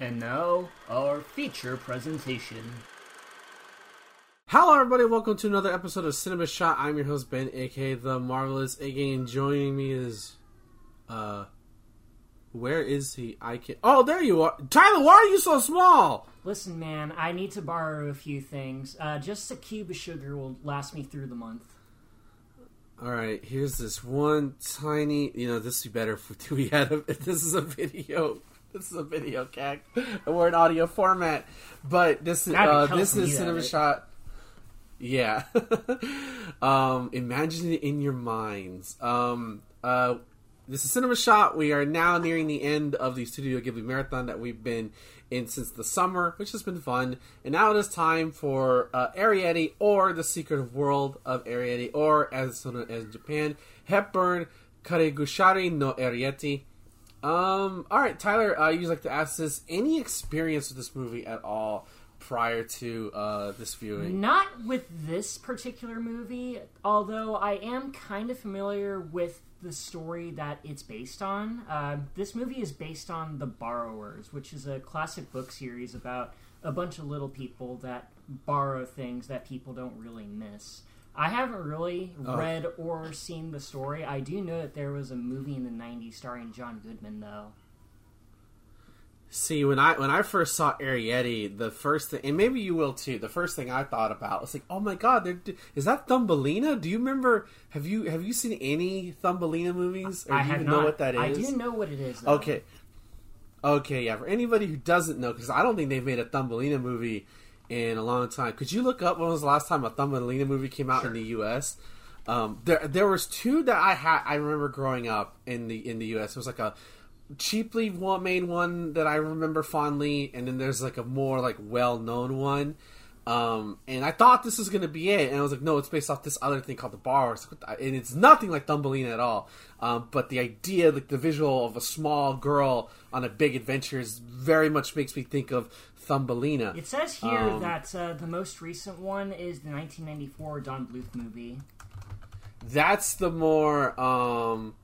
And now, our feature presentation. Hello, everybody. Welcome to another episode of Cinema Shot. I'm your host Ben, aka the Marvelous. Again, joining me is, uh, where is he? I can't. Oh, there you are, Tyler. Why are you so small? Listen, man, I need to borrow a few things. Uh, just a cube of sugar will last me through the month. All right, here's this one tiny. You know, this would be better if we had a. If this is a video. This is a video, gag. We're in audio format, but this uh, this is Cinema. Shot. Yeah. um, imagine it in your minds. Um, uh, this is Cinema Shot. We are now nearing the end of the Studio Ghibli marathon that we've been in since the summer, which has been fun. And now it is time for uh, Arrietty, or The Secret World of Arrietty, or as it's known as in Japan, Hepburn Karegushari no Arrietty. Um, all right, Tyler, uh, you'd like to ask this: any experience with this movie at all prior to uh, this viewing? Not with this particular movie, although I am kind of familiar with the story that it's based on. Uh, this movie is based on The Borrowers, which is a classic book series about a bunch of little people that borrow things that people don't really miss. I haven't really Oh. read or seen the story. I do know that there was a movie in the 90s starring John Goodman, though. See, when I when I first saw Arrietty, the first thing, and maybe you will too. The first thing I thought about was like, oh my god, is that Thumbelina? Do you remember? Have you have you seen any Thumbelina movies? Or I do you have even not. know what that is? I do know what it is. Though. Okay. Okay, yeah. For anybody who doesn't know, because I don't think they've made a Thumbelina movie in a long time. Could you look up when was the last time a Thumbelina movie came out in the U.S.? Um, there, there was two that I had. I remember growing up in the in the U.S. It was like a cheaply made one that I remember fondly, and then there's like a more like well known one. Um, and I thought this was gonna be it, and I was like, no, it's based off this other thing called the Bars, and it's nothing like Thumbelina at all. Um, but the idea, like the visual of a small girl on a big adventure, is very much makes me think of Thumbelina. It says here Um, that uh, the most recent one is the 1994 Don Bluth movie. That's the more, um,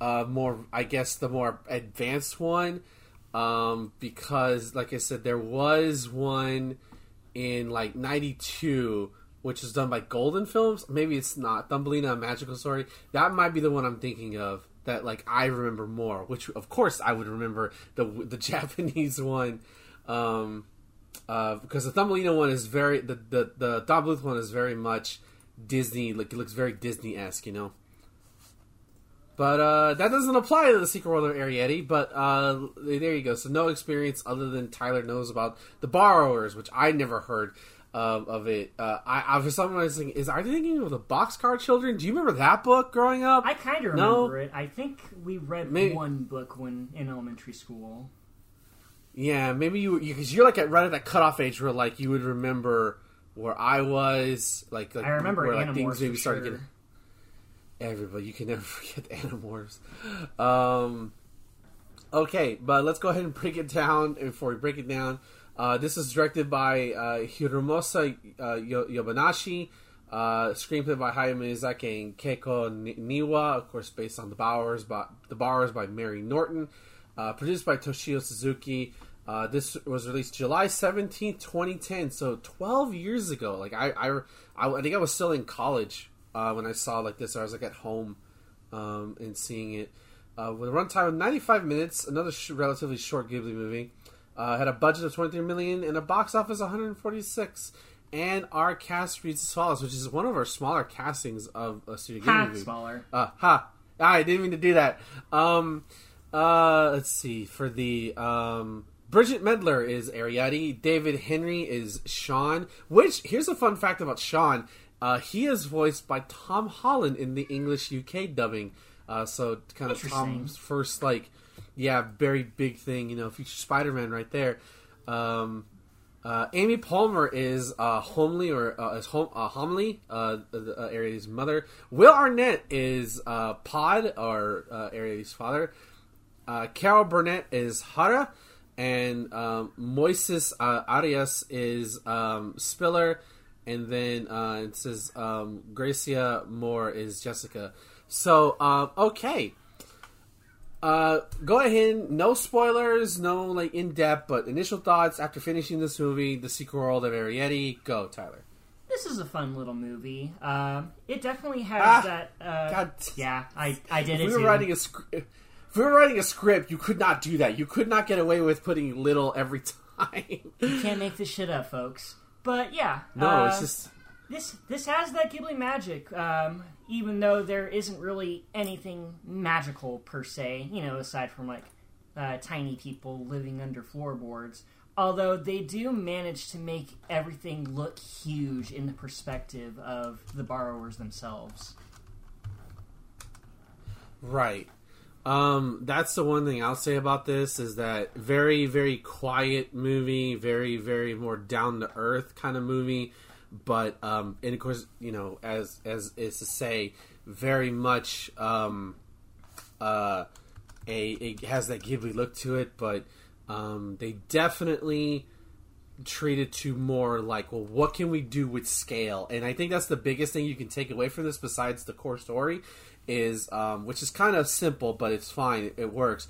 uh, more I guess the more advanced one, um, because like I said, there was one in like '92, which was done by Golden Films. Maybe it's not Thumbelina: A Magical Story. That might be the one I'm thinking of. That like I remember more, which of course I would remember the the Japanese one. Um, uh, because the Thumbelina one is very the the the Don Bluth one is very much Disney like it looks very Disney esque, you know. But uh, that doesn't apply to the Secret World of Arrietty. But uh, there you go. So no experience other than Tyler knows about the Borrowers, which I never heard um, of it. Uh, I, I for some reason is are they thinking of the Boxcar Children? Do you remember that book growing up? I kind of No. remember it. I think we read Maybe- one book when in elementary school. Yeah, maybe you because you, are like at right at that cutoff age where like you would remember where I was, like, like I remember where like Animorphs things maybe started sure. getting. Everybody, you can never forget the Animorphs. Um, okay, but let's go ahead and break it down. And Before we break it down, uh, this is directed by uh, Hiromasa uh, Yo- Yonebayashi. Uh, screenplay by Hayao Miyazaki and Keiko Ni- Niwa, of course, based on the Bowers, by the Bowers by Mary Norton. Uh, produced by Toshio Suzuki. Uh, this was released July seventeenth, 2010, so 12 years ago. Like, I, I, I, I think I was still in college uh, when I saw like this. I was like at home um, and seeing it. Uh, with a runtime of 95 minutes, another sh- relatively short Ghibli movie. Uh, had a budget of 23 million and a box office of 146. And our cast reads as follows, which is one of our smaller castings of a Studio Ghibli Ha, movie. smaller. Uh, ha! I didn't mean to do that. Um, uh, let's see. For the um, Bridgit Mendler is Arrietty. David Henrie is Sean. Which here's a fun fact about Sean. Uh, he is voiced by Tom Holland in the English UK dubbing. Uh, so kind of Tom's first like, yeah, very big thing. You know, future Spider-Man right there. Um, uh, Amy Poehler is uh, Homily or uh, is home, uh, Homily, uh, uh, Arrietty's mother. Will Arnett is uh, Pod or uh, father. Uh, Carol Burnett is Haru, and um, Moises uh, Arias is um, Spiller, and then uh, it says um, Gracia Moore is Jessica. So um, okay, Uh, go ahead. No spoilers. No like in depth, but initial thoughts after finishing this movie, The Secret World of Arrietty. Go, Tyler. This is a fun little movie. Uh, it definitely has Ah, that. Uh, God. Yeah, I, I did If it we were too. writing a script, if were writing a script, you could not do that. You could not get away with putting little every time. You can't make this shit up, folks. But yeah, no, uh, it's just this this has that Ghibli magic. Um, even though there isn't really anything magical per se, you know, aside from like uh, tiny people living under floorboards. Although they do manage to make everything look huge in the perspective of the borrowers themselves. Right. Um, that's the one thing I'll say about this is that very, very quiet movie, very, very more down to earth kind of movie, but um, and of course, you know, as as is to say, very much um, uh, a it has that Ghibli look to it, but um, they definitely treated to more like, well, what can we do with scale? And I think that's the biggest thing you can take away from this, besides the core story, is um, which is kind of simple, but it's fine, it, works.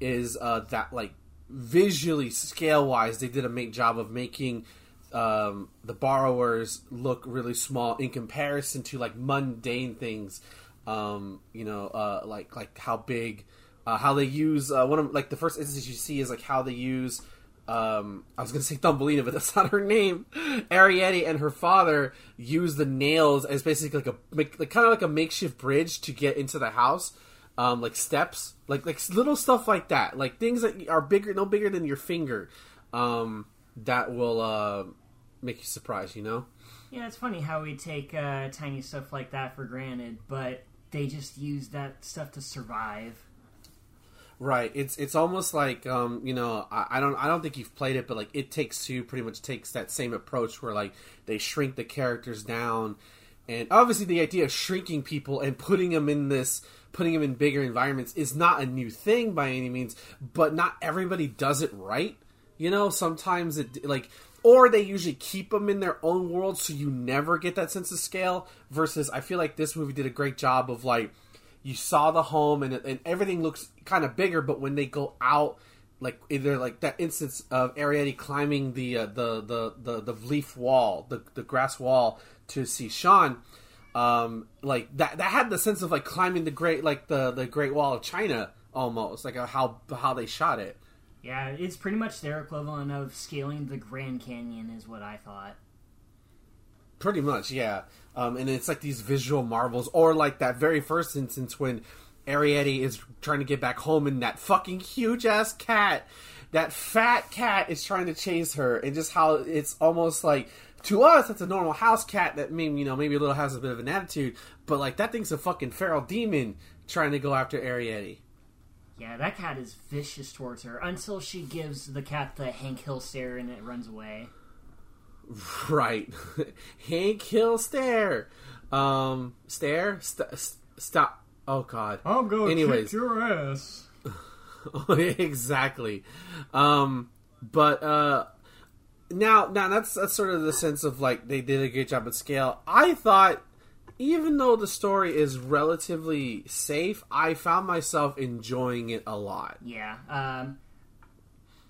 Is uh, that like visually, scale wise, they did a make job of making um, the borrowers look really small in comparison to like mundane things. Um, you know, uh, like like how big, uh, how they use uh, one of like the first instance you see is like how they use um, I was gonna say Thumbelina, but that's not her name. Arrietty and her father use the nails as basically like a make, like kind of like a makeshift bridge to get into the house, um, like steps, like like little stuff like that, like things that are bigger, no bigger than your finger, um, that will uh, make you surprised, you know. Yeah, it's funny how we take uh, tiny stuff like that for granted, but they just use that stuff to survive. Right. It's it's almost like um, you know I, I don't I don't think you've played it, but like it takes two pretty much takes that same approach where like they shrink the characters down, and obviously the idea of shrinking people and putting them in this putting them in bigger environments is not a new thing by any means, but not everybody does it right. You know, sometimes it like or they usually keep them in their own world so you never get that sense of scale versus I feel like this movie did a great job of like you saw the home and, and everything looks kind of bigger but when they go out like either like that instance of Arrietty climbing the uh, the, the the the leaf wall the the grass wall to see Sean um like that that had the sense of like climbing the great like the the great wall of China almost like uh, how how they shot it Yeah, it's pretty much their equivalent of scaling the Grand Canyon, is what I thought. Pretty much, yeah. Um, and it's like these visual marvels, or like that very first instance when Arrietty is trying to get back home, and that fucking huge ass cat, that fat cat, is trying to chase her, and just how it's almost like to us, it's a normal house cat that maybe you know maybe a little has a bit of an attitude, but like that thing's a fucking feral demon trying to go after Arrietty. Yeah, that cat is vicious towards her until she gives the cat the Hank Hill stare and it runs away. Right, Hank Hill stare, um, stare, st- st- stop. Oh God. I'm gonna Anyways. your ass. exactly. Um, but uh, now, now that's that's sort of the sense of like they did a good job at scale. I thought, even though the story is relatively safe, I found myself enjoying it a lot. Yeah. Um,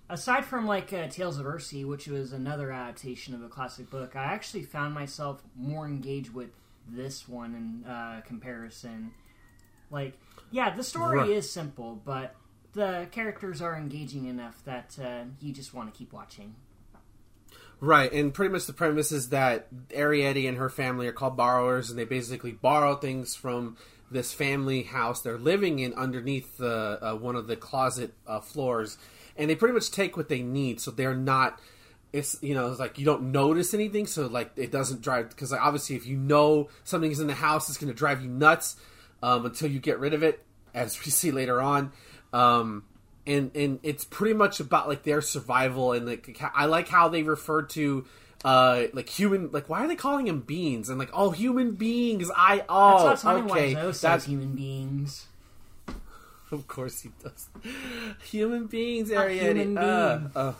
aside from like uh, Tales of Earthsea, which was another adaptation of a classic book, I actually found myself more engaged with this one in uh, comparison. Like, yeah, the story Right. is simple, but the characters are engaging enough that uh, you just want to keep watching. Right, and pretty much the premise is that Arrietty and her family are called borrowers, and they basically borrow things from this family house they're living in underneath the uh, one of the closet uh, floors, and they pretty much take what they need. So they're not. It's you know it's like you don't notice anything, so like it doesn't drive because like, obviously if you know something's in the house, it's going to drive you nuts um, until you get rid of it, as we see later on. Um, and and it's pretty much about like their survival and like I like how they refer to uh like human like why are they calling them beans and like oh human beings I oh That's okay that's human beings. Of course he does human beings Arrietty human uh, being. uh.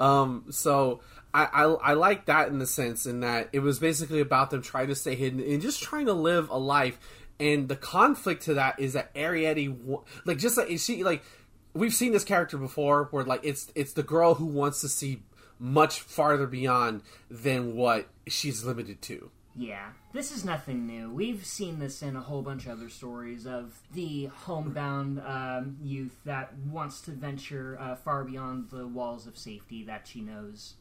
um so I, I I like that in the sense in that it was basically about them trying to stay hidden and just trying to live a life and the conflict to that is that Arrietty, wa- like just like she like we've seen this character before, where like it's it's the girl who wants to see much farther beyond than what she's limited to. Yeah, this is nothing new. We've seen this in a whole bunch of other stories of the homebound um, youth that wants to venture uh, far beyond the walls of safety that she knows.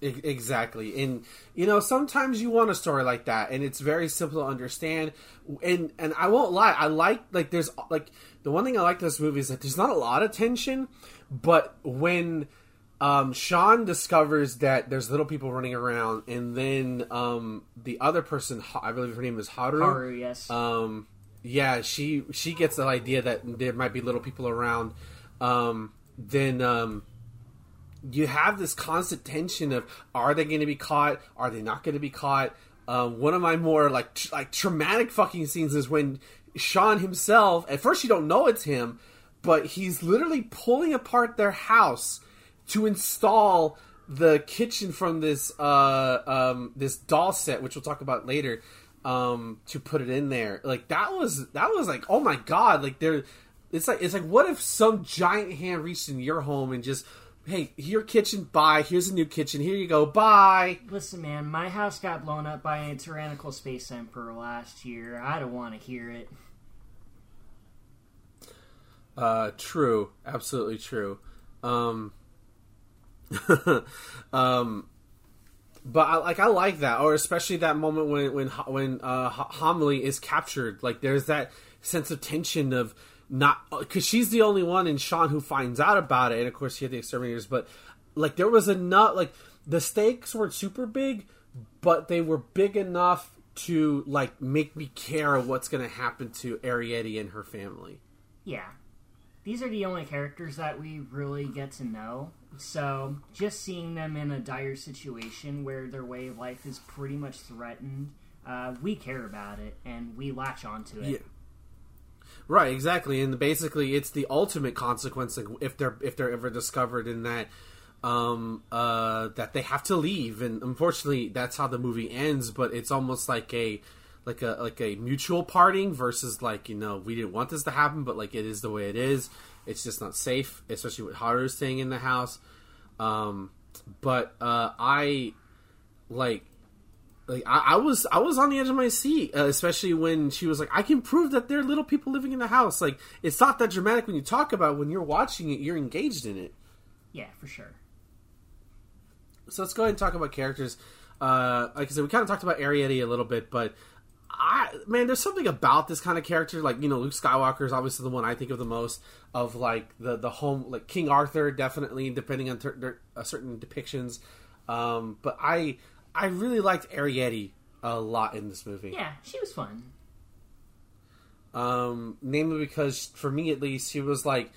Exactly, and you know sometimes you want a story like that, and it's very simple to understand. And and I won't lie, I like like there's like the one thing I like this movie is that there's not a lot of tension, but when um, Sean discovers that there's little people running around, and then um, the other person, I believe her name is Haru. Haru, yes. Um, yeah, she she gets the idea that there might be little people around. Um, then um, you have this constant tension of are they going to be caught? Are they not going to be caught? Um, one of my more like tr- like traumatic fucking scenes is when Sean himself. At first, you don't know it's him, but he's literally pulling apart their house to install the kitchen from this uh, um, this doll set, which we'll talk about later. Um, to put it in there, like that was that was like oh my god, like there, it's like it's like what if some giant hand reached in your home and just hey your kitchen bye here's a new kitchen here you go bye Listen, man, my house got blown up by a tyrannical space emperor last year. I don't want to hear it. Uh, true, absolutely true. Um, um, but I like I like that, or especially that moment when when when uh, Homily is captured. Like there's that sense of tension of not because she's the only one in Sean who finds out about it, and of course he had the exterminators. But like there was enough, like the stakes weren't super big, but they were big enough to like make me care what's going to happen to Arrietty and her family. Yeah. These are the only characters that we really get to know. So, just seeing them in a dire situation where their way of life is pretty much threatened, uh, we care about it and we latch onto it. Yeah. Right, exactly, and basically, it's the ultimate consequence if they're if they're ever discovered in that um, uh, that they have to leave, and unfortunately, that's how the movie ends. But it's almost like a like a like a mutual parting versus like you know we didn't want this to happen, but like it is the way it is. It's just not safe, especially with Haru staying in the house. Um, but uh, I like like I, I was I was on the edge of my seat, uh, especially when she was like, "I can prove that there are little people living in the house." Like it's not that dramatic when you talk about it. when you're watching it, you're engaged in it. Yeah, for sure. So let's go ahead and talk about characters. Uh, like I said, we kind of talked about Arrietty a little bit, but I man, there's something about this kind of character. Like you know, Luke Skywalker is obviously the one I think of the most of like the the home like King Arthur, definitely depending on ter- uh, certain depictions. Um, but I I really liked Arrietty a lot in this movie. Yeah, she was fun. um, namely because for me at least she was like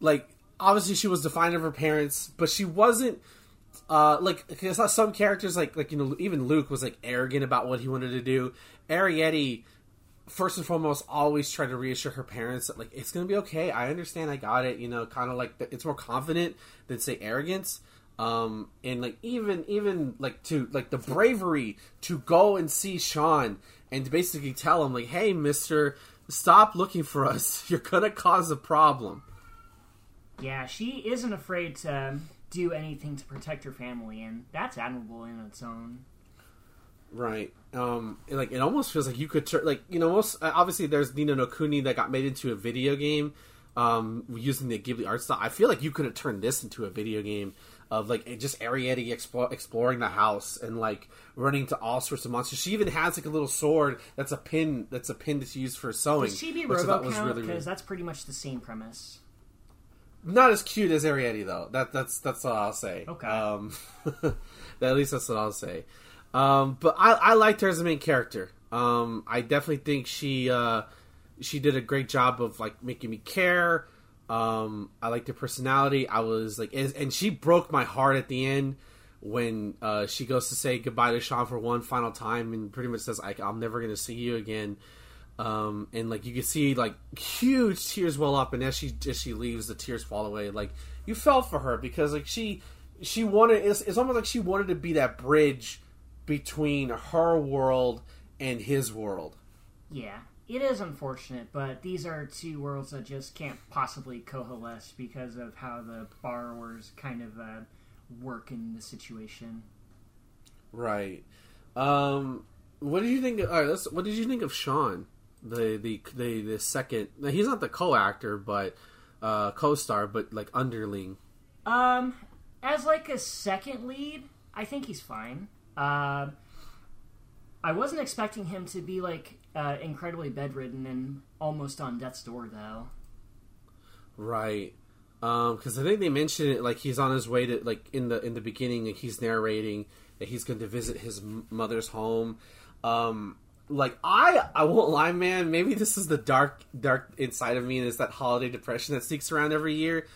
like obviously she was defined of her parents but she wasn't uh like because some characters like like you know even luke was like arrogant about what he wanted to do. Arrietty first and foremost always tried to reassure her parents that like it's gonna be okay. I understand. I got it. You know kind of like it's more confident than say arrogance. Um and like even even like to like the bravery to go and see sean and to basically tell him like hey mister stop looking for us. You're gonna cause a problem. Yeah, she isn't afraid to do anything to protect her family, and that's admirable in its own. Right. Um, like it almost feels like you could turn like you know most uh, obviously there's Ni no Kuni that got made into a video game um, using the Ghibli art style. I feel like you could have turned this into a video game of like just Arrietty explore, exploring the house and like running to all sorts of monsters. She even has like a little sword that's a pin that's a pin that's used for sewing. Does she be which I thought was RoboCount? Because really that's pretty much the same premise. Not as cute as Arrietty though. That that's that's all I'll say. Okay. Um, at least that's what I'll say. Um, but I, I liked her as a main character. Um, I definitely think she uh, she did a great job of like making me care. Um, I liked her personality. I was like, and, and she broke my heart at the end when uh, she goes to say goodbye to Sean for one final time and pretty much says, "I'm never going to see you again." Um, and like you can see like huge tears well up, and as she as she leaves, the tears fall away. Like you felt for her because like she she wanted it's, it's almost like she wanted to be that bridge between her world and his world. Yeah, it is unfortunate, but these are two worlds that just can't possibly coalesce because of how the borrowers kind of uh, work in the situation. Right. Um, what did you think? Of, all right, let's. What did you think of Sean, the the the, the second? He's not the co-actor, but uh, co-star, but like underling. Um, as like a second lead, I think he's fine. Uh, I wasn't expecting him to be like uh, incredibly bedridden and almost on death's door, though. Right. Because I think they mentioned it like he's on his way to like in the in the beginning, like he's narrating that he's going to visit his mother's home. Um, like I, I won't lie, man. Maybe this is the dark, dark inside of me, and it's that holiday depression that sneaks around every year.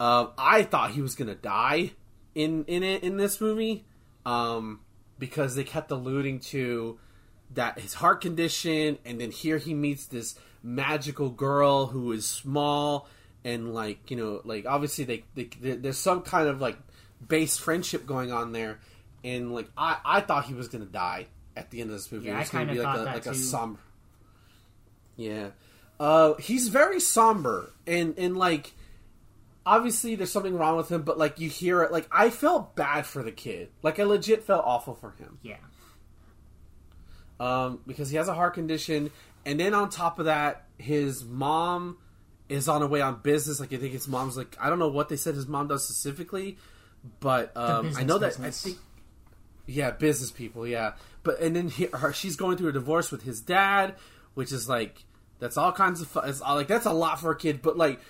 Um, I thought he was gonna die in in it in this movie, um, because they kept alluding to that his heart condition, and then here he meets this magical girl who is small and like you know like obviously they, they there- there's some kind of like base friendship going on there, and like I I thought he was gonna die at the end of this movie. Yeah, it I gonna kinda be like a like a too. somber. Yeah, uh, he's very somber and and like obviously there's something wrong with him, but like you hear it, like I felt bad for the kid. Like I legit felt awful for him Yeah. um, because he has a heart condition, and then on top of that, his mom is on her way on business. Like I think his mom's like I don't know what they said his mom does specifically, but um, I know that business. I think yeah, business people, yeah. But and then he, her, she's going through a divorce with his dad, which is like that's all kinds of fun. It's all, like that's a lot for a kid. But like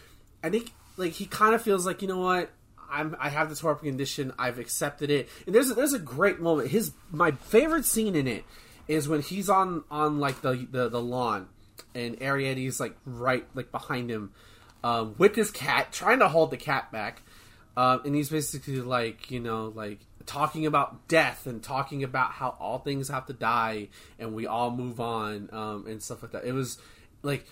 I think like he kind of feels like you know what. I'm, I have this heart condition. I've accepted it, and there's a, there's a great moment. His my favorite scene in it is when he's on on like the the, the lawn, and Arrietty's like right like behind him, um, with his cat, trying to hold the cat back, um, and he's basically like you know like talking about death and talking about how all things have to die and we all move on um, and stuff like that. It was like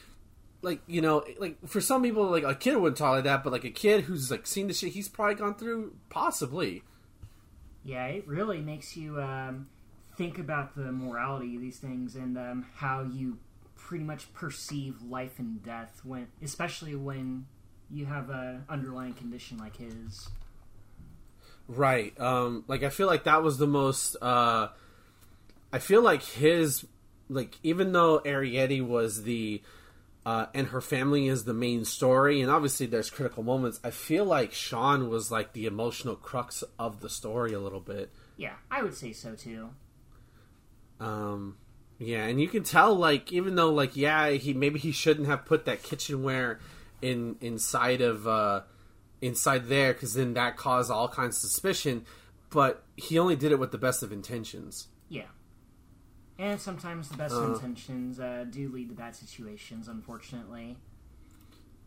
like you know like for some people like a kid wouldn't talk like that, but like a kid who's like seen the shit he's probably gone through, possibly. Yeah, it really makes you um, think about the morality of these things and um, how you pretty much perceive life and death when, especially when you have a underlying condition like his. Right. Um, like I feel like that was the most. Uh, I feel like his like even though Arrietty was the uh, and her family is the main story, and obviously there's critical moments. I feel like Sean was like the emotional crux of the story a little bit. Yeah, I would say so too. Um, yeah, and you can tell like even though like yeah he maybe he shouldn't have put that kitchenware in inside of uh, inside there because then that caused all kinds of suspicion. But he only did it with the best of intentions. Yeah. And sometimes the best Uh. intentions uh, do lead to bad situations, unfortunately.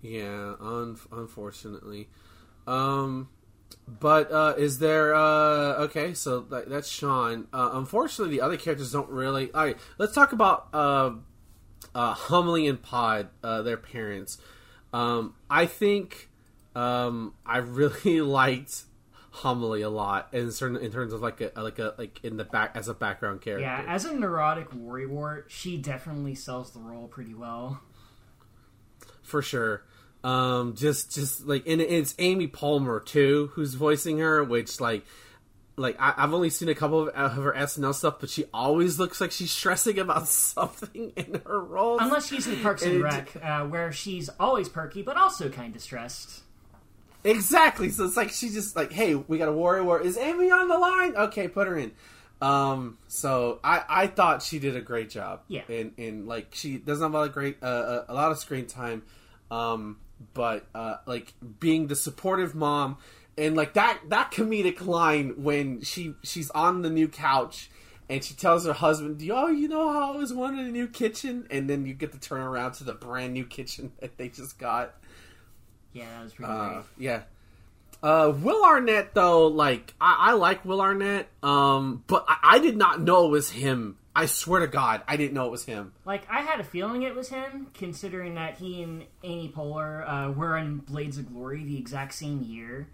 Yeah, un- unfortunately. Um, but uh, is there? Uh, okay, so that, that's Sean. Uh, unfortunately, the other characters don't really. All right, let's talk about uh, uh, Homily and Pod, uh, their parents. Um, I think um, I really liked Homily a lot in certain in terms of like a like a like in the back as a background character. Yeah, as a neurotic worrywart, she definitely sells the role pretty well. for sure. Um, just just like and it's Amy Poehler too who's voicing her, which like like I, I've only seen a couple of, of her SNL stuff, but she always looks like she's stressing about something in her role. Unless she's in Parks and It- Rec, uh, where she's always perky but also kind of stressed. Exactly. So it's like she's just like, hey, we got a warrior. War. Is Amy on the line? Okay, put her in. Um, so I I thought she did a great job. Yeah. And and like she doesn't have a lot of great uh, a, a lot of screen time, um, but uh, like being the supportive mom and like that that comedic line when she she's on the new couch. And she tells her husband, "Oh, you know how I always wanted a new kitchen," and then you get to turn around to the brand new kitchen that they just got. Yeah, that was pretty Uh, great. yeah. Uh, Will Arnett though, like I, I like Will Arnett, um, but I, I did not know it was him. I swear to God, I didn't know it was him. Like, I had a feeling it was him, considering that he and Amy Poehler uh, were in Blades of Glory the exact same year.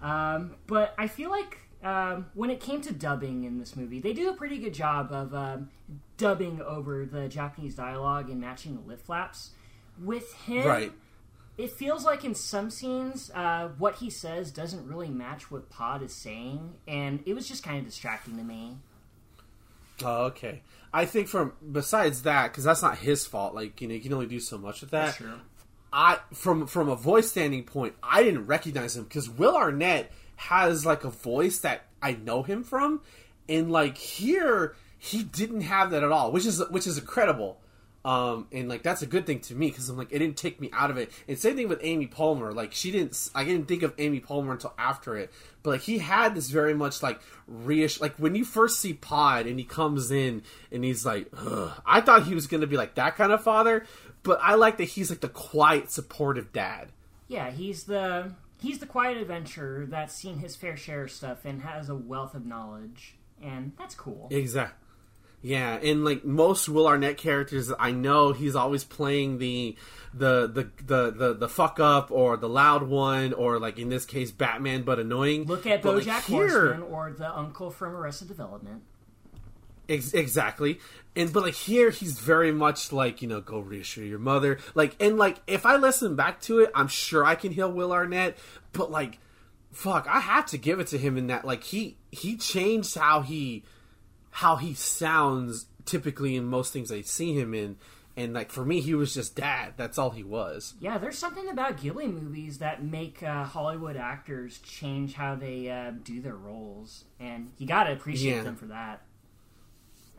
Um, but I feel like um, when it came to dubbing in this movie, they do a pretty good job of um, dubbing over the Japanese dialogue and matching the lip flaps. With him, Right. It feels like in some scenes, uh, what he says doesn't really match what Pod is saying, and it was just kind of distracting to me. Oh, okay. I think from besides that, because that's not his fault. Like you know, you can only do so much with that. true. I from from a voice standing point, I didn't recognize him because Will Arnett has like a voice that I know him from, and like here he didn't have that at all, which is which is incredible. Um, and like that's a good thing to me because I'm like it didn't take me out of it. And same thing with Amy Poehler. Like she didn't, I didn't think of Amy Poehler until after it. But like he had this very much like reish. Like when you first see Pod and he comes in and he's like, Ugh. I thought he was gonna be like that kind of father. But I like that he's like the quiet, supportive dad. Yeah, he's the he's the quiet adventurer that's seen his fair share of stuff and has a wealth of knowledge, and that's cool. Exactly. Yeah, and like most Will Arnett characters, I know he's always playing the the the the the, the fuck up or the loud one or like in this case Batman but annoying. Look at But, BoJack like, here- Horseman or the uncle from Arrested Development. Ex- exactly. And but like here he's very much like, you know, go reassure your mother. Like and like if I listen back to it, I'm sure I can heal Will Arnett, but like fuck, I have to give it to him in that like he he changed how he how he sounds typically in most things I see him in. And like for me, he was just dad. That's all he was. Yeah, there's something about Ghibli movies that make uh, Hollywood actors change how they uh, do their roles, and you gotta appreciate Yeah. them for that.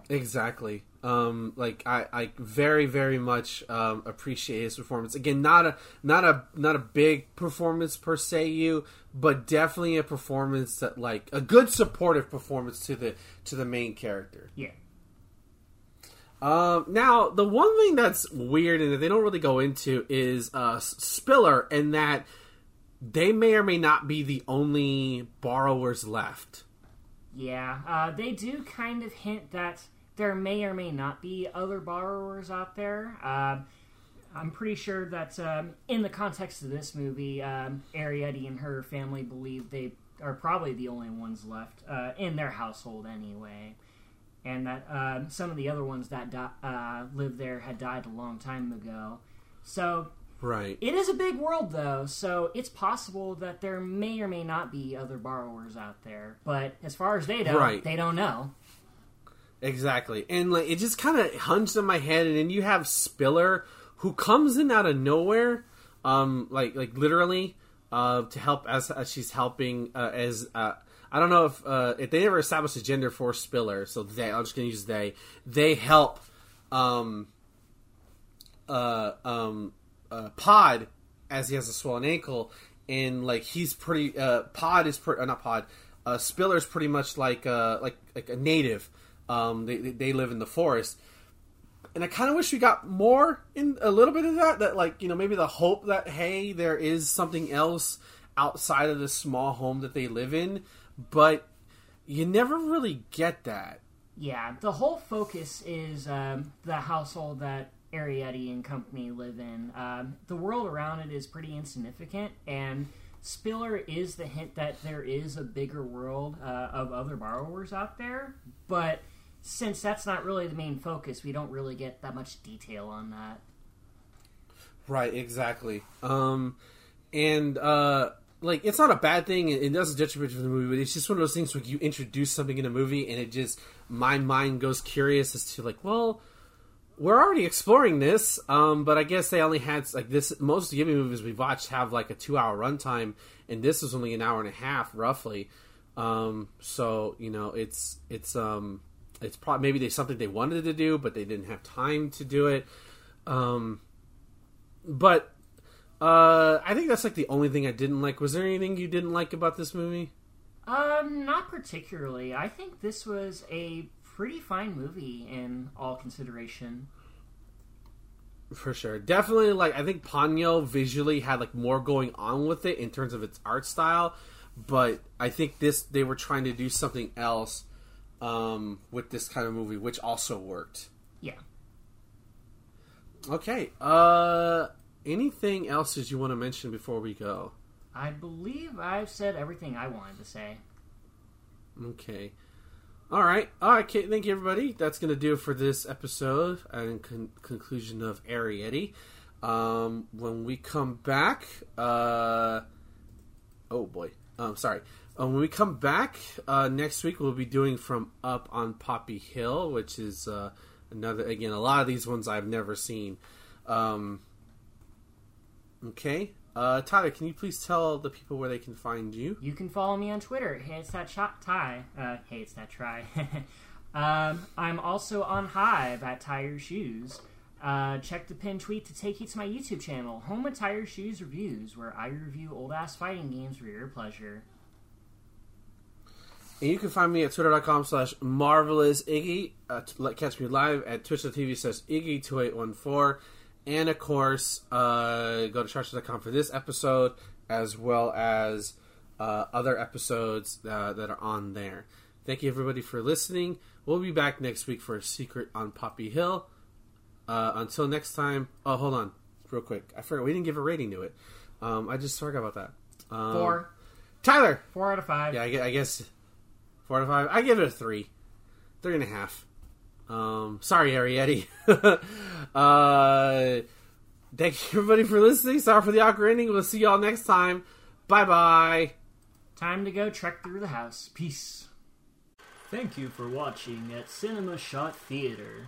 Exactly. Um, like I, I very, very much um, appreciate his performance. Again, not a, not a, not a big performance per se, you, but definitely a performance that, like, a good supportive performance to the to the main character. Yeah, Um, now, the one thing that's weird and that they don't really go into is uh, Spiller, and that they may or may not be the only borrowers left. yeah. Uh, they do kind of hint that there may or may not be other borrowers out there. Uh, I'm pretty sure that um, in the context of this movie, um, Arrietty and her family believe they are probably the only ones left uh, in their household anyway. And that um, some of the other ones that di- uh, lived there had died a long time ago. So Right. it is a big world, though, so it's possible that there may or may not be other borrowers out there. But as far as they know, Right. they don't know. Exactly. And like it just kind of hunged in my head and then you have Spiller who comes in out of nowhere um like like literally uh to help as, as she's helping uh, as uh I don't know if uh if they ever established a gender for Spiller, so they I'm just to use they they help um uh um uh Pod as he has a swollen ankle and like he's pretty uh Pod is pretty uh, not Pod uh Spiller's pretty much like uh like like a native. Um they- they live in the forest and I kind of wish we got more in a little bit of that. That like you know maybe the hope that hey there is something else outside of the small home that they live in, but you never really get that. Yeah, the whole focus is um, the household that Arrietty and company live in. Um, the world around it is pretty insignificant, and Spiller is the hint that there is a bigger world uh, of other borrowers out there. But since that's not really the main focus, we don't really get that much detail on that. Right, exactly. Um, and uh, like it's not a bad thing. It, doesn't detriment from the movie, but it's just one of those things where you introduce something in a movie, and it just my mind goes curious as to like, well, we're already exploring this, um, but I guess they only had like this. Most Ghibli movies we've watched have like a two-hour runtime, and this was only an hour and a half, roughly. Um, so you know, it's it's um, it's probably maybe there's something they wanted to do, but they didn't have time to do it. Um, but uh, I think that's like the only thing I didn't like. Was there anything you didn't like about this movie? Um, not particularly. I think this was a pretty fine movie in all consideration. For sure, definitely. Like I think Ponyo visually had like more going on with it in terms of its art style, but I think this they were trying to do something else um, with this kind of movie, which also worked. Yeah. Okay. Uh, anything else that you want to mention before we go? I believe I've said everything I wanted to say. Okay. All right. All right. Okay, thank you, everybody. That's going to do it for this episode and con- conclusion of Arrietty. Um, when we come back, uh, oh boy, um, sorry. Uh, when we come back uh, next week, we'll be doing from Up on Poppy Hill, which is uh, another. Again, a lot of these ones I've never seen. Um, okay, uh, Tyler, can you please tell the people where they can find you? You can follow me on Twitter. Hey, it's that shot tie. Uh, hey, it's that try. um, I'm also on Hive at Tire Shoes. Uh, check the pinned tweet to take you to my YouTube channel, Home of Tire Shoes Reviews, where I review old ass fighting games for your pleasure. And you can find me at twitter.com slash marvelous Iggy. Uh, catch me live at twitch.tv slash Iggy2814. And of course, uh, go to charts.com for this episode as well as uh, other episodes uh, that are on there. Thank you everybody for listening. We'll be back next week for a secret on Poppy Hill. Uh, until next time. Oh, hold on, real quick. I forgot we didn't give a rating to it. Um, I just forgot about that. Um, Four. Tyler. Four out of five. Yeah, I I guess four out of five. I give it a three, three and a half. Um, sorry, Arrietty. uh, thank you everybody for listening. Sorry for the awkward ending. We'll see y'all next time. Bye bye. Time to go trek through the house. Peace. Thank you for watching at Cinema Shot Theater.